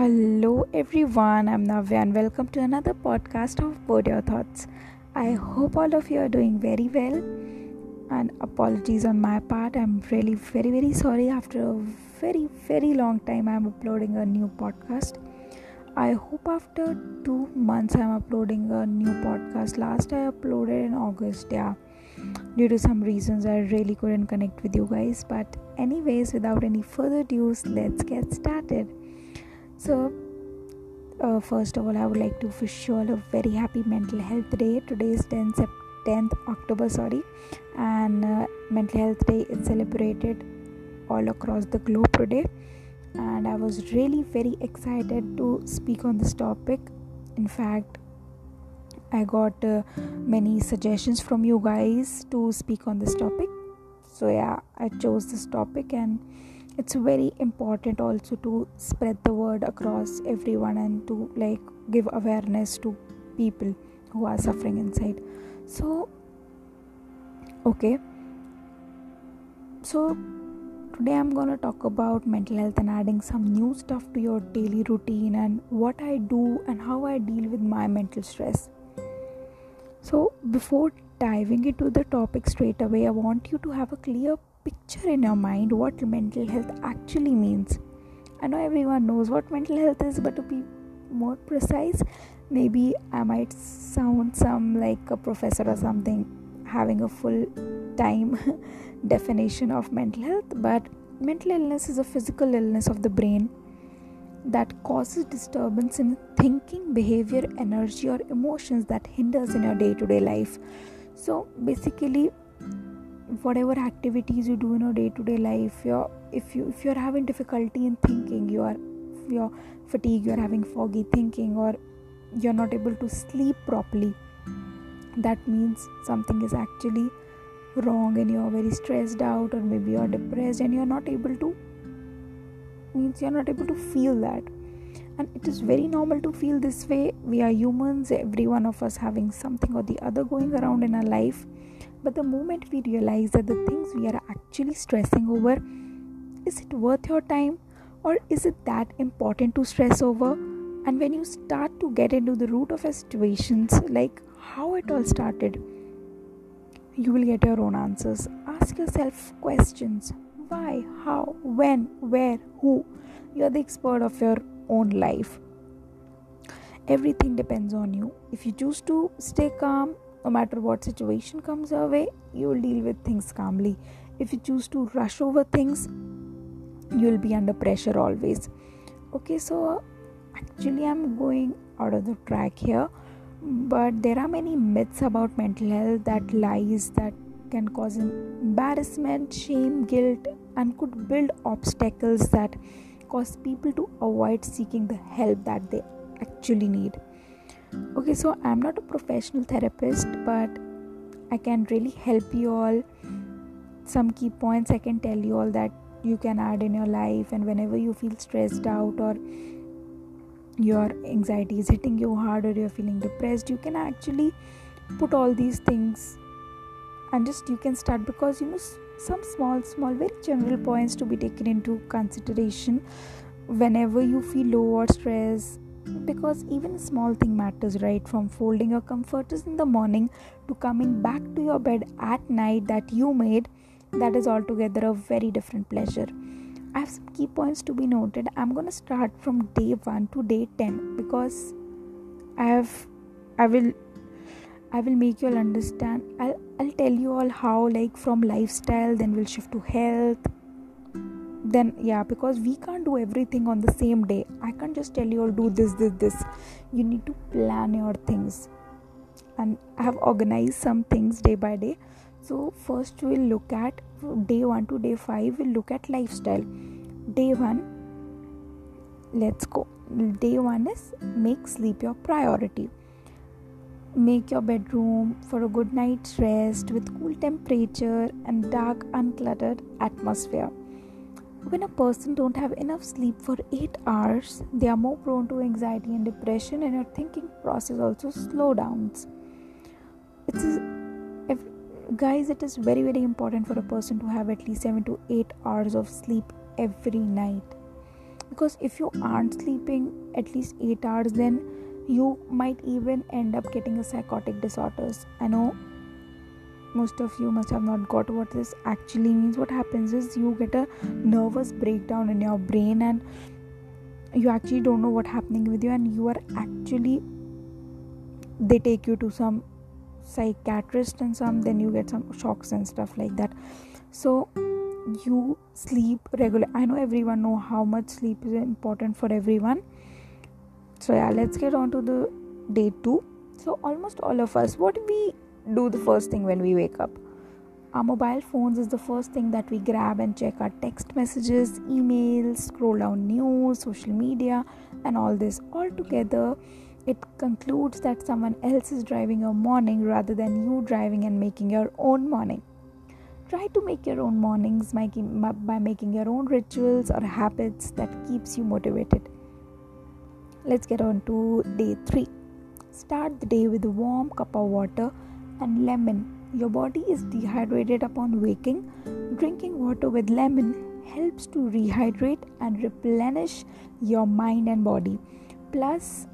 Hello everyone, I'm Navya and welcome to another podcast of Board Your Thoughts. I hope all of you are doing very well and apologies on my part. I'm really very very sorry after a very very long time I'm uploading a new podcast. I hope after 2 months I'm uploading a new podcast. Last I uploaded in August, yeah. Due to some reasons I really couldn't connect with you guys, but anyways without any further ado, let's get started so, uh, first of all, I would like to wish you all a very happy Mental Health Day. Today is 10th, 10th October, sorry, and uh, Mental Health Day is celebrated all across the globe today. And I was really very excited to speak on this topic. In fact, I got uh, many suggestions from you guys to speak on this topic. So, yeah, I chose this topic and it's very important also to spread the word across everyone and to like give awareness to people who are suffering inside. So okay. So today i'm going to talk about mental health and adding some new stuff to your daily routine and what i do and how i deal with my mental stress. So before diving into the topic straight away i want you to have a clear picture in your mind what mental health actually means. I know everyone knows what mental health is, but to be more precise, maybe I might sound some like a professor or something having a full time definition of mental health, but mental illness is a physical illness of the brain that causes disturbance in thinking, behavior, energy, or emotions that hinders in your day to day life. So basically, whatever activities you do in your day-to-day life you're, if you if you're having difficulty in thinking you are you're fatigued you're having foggy thinking or you're not able to sleep properly that means something is actually wrong and you're very stressed out or maybe you're depressed and you're not able to means you're not able to feel that. And it is very normal to feel this way. We are humans every one of us having something or the other going around in our life but the moment we realize that the things we are actually stressing over is it worth your time or is it that important to stress over? And when you start to get into the root of a situations, like how it all started, you will get your own answers. Ask yourself questions why, how, when, where, who. You are the expert of your own life. Everything depends on you. If you choose to stay calm, no matter what situation comes your way, you will deal with things calmly. If you choose to rush over things, you will be under pressure always. Okay, so actually, I'm going out of the track here, but there are many myths about mental health that lies that can cause embarrassment, shame, guilt, and could build obstacles that cause people to avoid seeking the help that they actually need okay so i'm not a professional therapist but i can really help you all. Some key points i can tell you all that you can add in your life and whenever you feel stressed out or your anxiety is hitting you hard or you're feeling depressed you can actually put all these things and just you can start because you know some small small very general points to be taken into consideration whenever you feel low or stressed because even a small thing matters right? From folding your comforters in the morning to coming back to your bed at night that you made that is altogether a very different pleasure. I have some key points to be noted. I'm going to start from day 1 to day 10 because i have i will i will make you all understand. I'll i'll tell you all how like from lifestyle then we'll shift to health then yeah because we can't do everything on the same day. I can't just tell you all do this this this. You need to plan your things. And i have organized some things day by day. So first we'll look at day 1 to day 5 we'll look at lifestyle. Day 1 let's go. Day 1 is make sleep your priority. Make your bedroom for a good night's rest with cool temperature and dark uncluttered atmosphere when a person don't have enough sleep for 8 hours they are more prone to anxiety and depression and your thinking process also slow downs. It's if, guys it is very very important for a person to have at least 7 to 8 hours of sleep every night. Because if you aren't sleeping at least 8 hours then you might even end up getting a psychotic disorders i know most of you must have not got what this actually means. What happens is you get a nervous breakdown in your brain and you actually don't know what's happening with you and you are actually they take you to some psychiatrist and some then you get some shocks and stuff like that. So you sleep regular i know everyone know how much sleep is important for everyone. So yeah let's get on to the day two. So almost all of us what we do the first thing when we wake up. Our mobile phones is the first thing that we grab and check our text messages, emails, scroll down news, social media, and all this. All together, it concludes that someone else is driving your morning rather than you driving and making your own morning. Try to make your own mornings by making your own rituals or habits that keeps you motivated. Let's get on to day 3. Start the day with a warm cup of water and lemon. Your body is dehydrated upon waking. Drinking water with lemon helps to rehydrate and replenish your mind and body. Plus,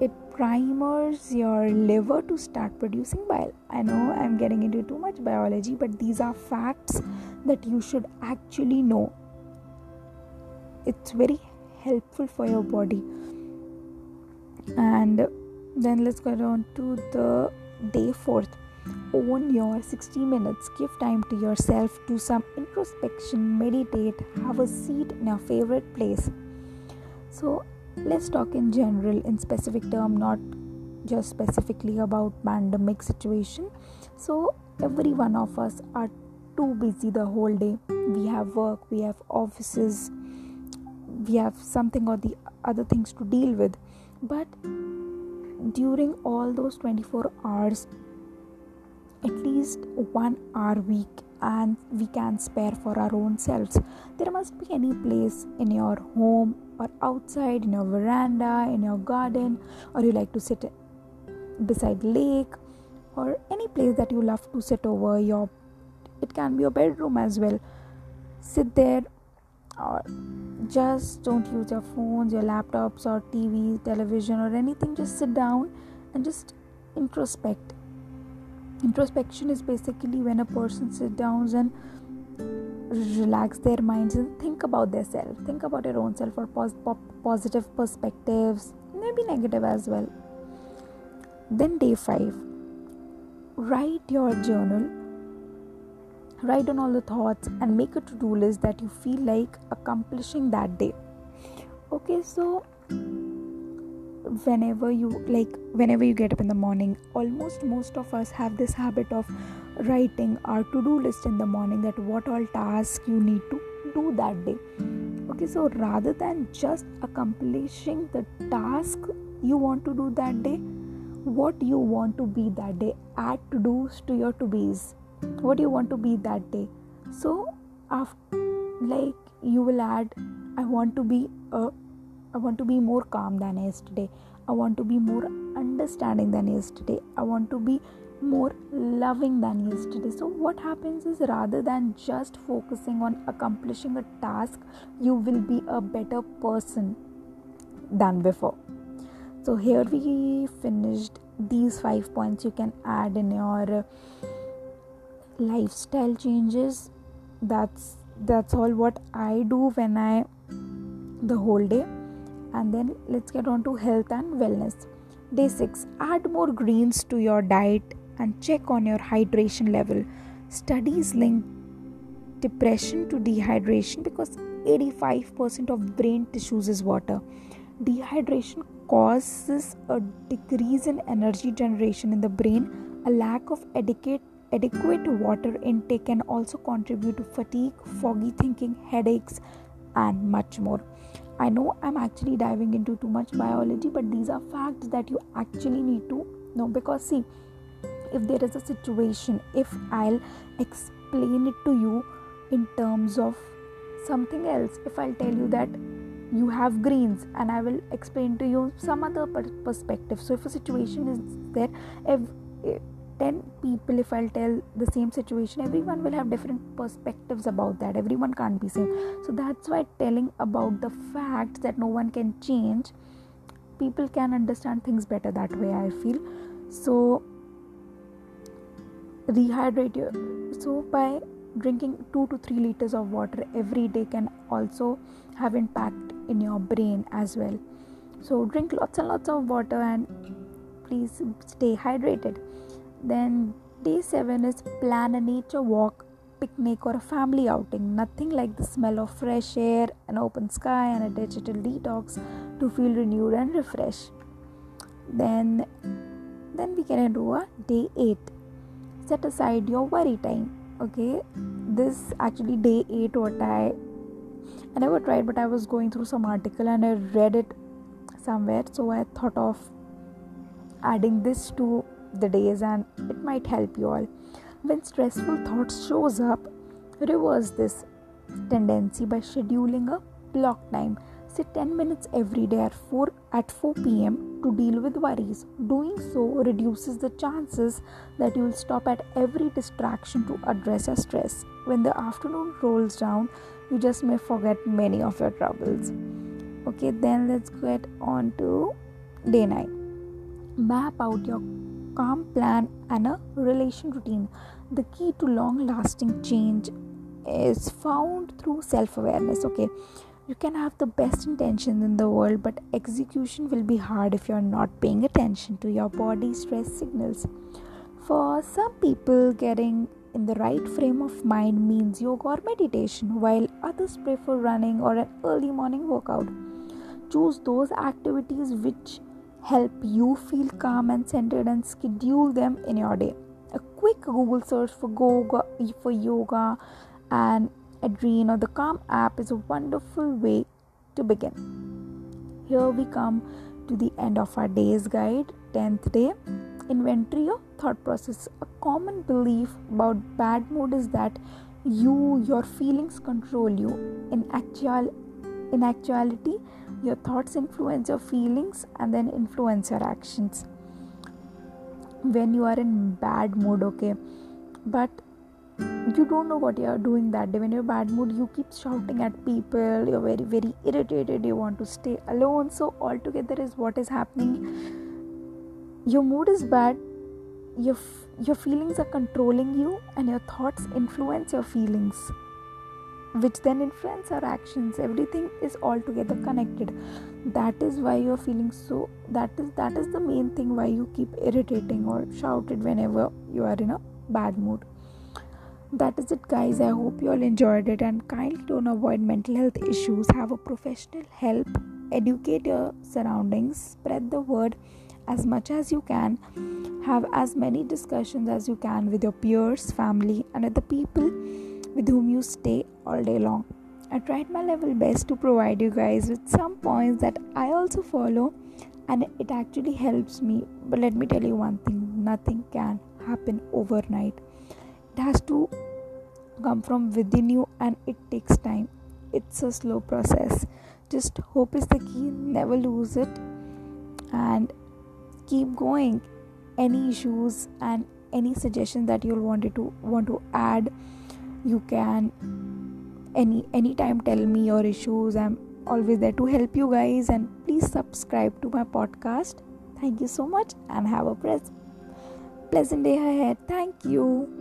it primers your liver to start producing bile. I know I'm getting into too much biology, but these are facts that you should actually know. It's very helpful for your body. And then let's go on to the Day 4th Own your 60 minutes. Give time to yourself. Do some introspection. Meditate. Have a seat in your favorite place. So, let's talk in general, in specific term, not just specifically about pandemic situation. So, every one of us are too busy the whole day. We have work, we have offices, we have something or the other things to deal with. But during all those 24 hours at least one hour week and we can spare for our own selves. There must be any place in your home or outside in your veranda in your garden or you like to sit beside lake or any place that you love to sit over your it can be your bedroom as well. Sit there or just don't use your phones your laptops or tv television or anything. Just sit down and just introspect. Introspection is basically when a person sits down and relax their minds and think about their self. Think about your own self or pos- positive perspectives. Maybe negative as well. Then day 5 write your journal write down all the thoughts and make a to-do list that you feel like accomplishing that day. Okay so whenever you like whenever you get up in the morning almost most of us have this habit of writing our to-do list in the morning that what all tasks you need to do that day. Okay so rather than just accomplishing the task you want to do that day what you want to be that day add to do's to your to be's what do you want to be that day? So after like you will add i want to be a i want to be more calm than yesterday. I want to be more understanding than yesterday. I want to be more loving than yesterday. So what happens is rather than just focusing on accomplishing a task you will be a better person than before. So here we finished these five points you can add in your lifestyle changes that's that's all what i do when i the whole day. And then let's get on to health and wellness. Day 6 add more greens to your diet and check on your hydration level. Studies link depression to dehydration because 85% of brain tissues is water. Dehydration causes a decrease in energy generation in the brain a lack of adequate Adequate water intake can also contribute to fatigue, foggy thinking, headaches, and much more. I know I'm actually diving into too much biology, but these are facts that you actually need to know because, see, if there is a situation, if I'll explain it to you in terms of something else, if I'll tell you that you have greens and I will explain to you some other perspective. So, if a situation is there, if 10 people if i'll tell the same situation everyone will have different perspectives about that. Everyone can't be same. So that's why telling about the fact that no one can change people can understand things better that way i feel. So rehydrate your so by drinking 2 to 3 liters of water every day can also have impact in your brain as well. So drink lots and lots of water and please stay hydrated then day 7 is plan a nature walk, picnic or a family outing. Nothing like the smell of fresh air, an open sky and a digital detox to feel renewed and refreshed. Then then we can do a day 8. Set aside your worry time. Okay, this actually day 8 what I I never tried but I was going through some article and I read it somewhere so I thought of adding this to the days and it might help you all. When stressful thoughts shows up reverse this tendency by scheduling a block time. Say 10 minutes every day at 4 at 4 pm to deal with worries. Doing so reduces the chances that you will stop at every distraction to address your stress. When the afternoon rolls down you just may forget many of your troubles. Okay then let's get on to day 9 map out your calm plan and a relation routine. The key to long lasting change is found through self awareness. Okay, you can have the best intentions in the world, but execution will be hard if you're not paying attention to your body stress signals. For some people, getting in the right frame of mind means yoga or meditation, while others prefer running or an early morning workout. Choose those activities which help you feel calm and centered and schedule them in your day. A quick Google search for yoga, for yoga and Adriene or the Calm app is a wonderful way to begin. Here we come to the end of our day's guide, 10th day. Inventory of thought process. A common belief about bad mood is that you, your feelings control you. In actual in actuality, your thoughts influence your feelings and then influence your actions. When you are in bad mood okay but you don't know what you are doing that day. When you're bad mood you keep shouting at people. You're very very irritated. You want to stay alone. So altogether is what is happening. Your mood is bad. Your your feelings are controlling you and your thoughts influence your feelings which then influence our actions. Everything is all together connected. That is why you're feeling so that is that is the main thing why you keep irritating or shouted whenever you are in a bad mood. That is it guys. I hope you all enjoyed it and kindly don't avoid mental health issues. Have a professional help. Educate your surroundings. Spread the word as much as you can. Have as many discussions as you can with your peers family and other people with whom you stay all day long. I tried my level best to provide you guys with some points that I also follow, and it actually helps me. But let me tell you one thing nothing can happen overnight, it has to come from within you, and it takes time. It's a slow process. Just hope is the key, never lose it, and keep going. Any issues and any suggestions that you'll wanted to want to add you can any anytime tell me your issues. I'm always there to help you guys. And please subscribe to my podcast. Thank you so much and have a pleasant day ahead. Thank you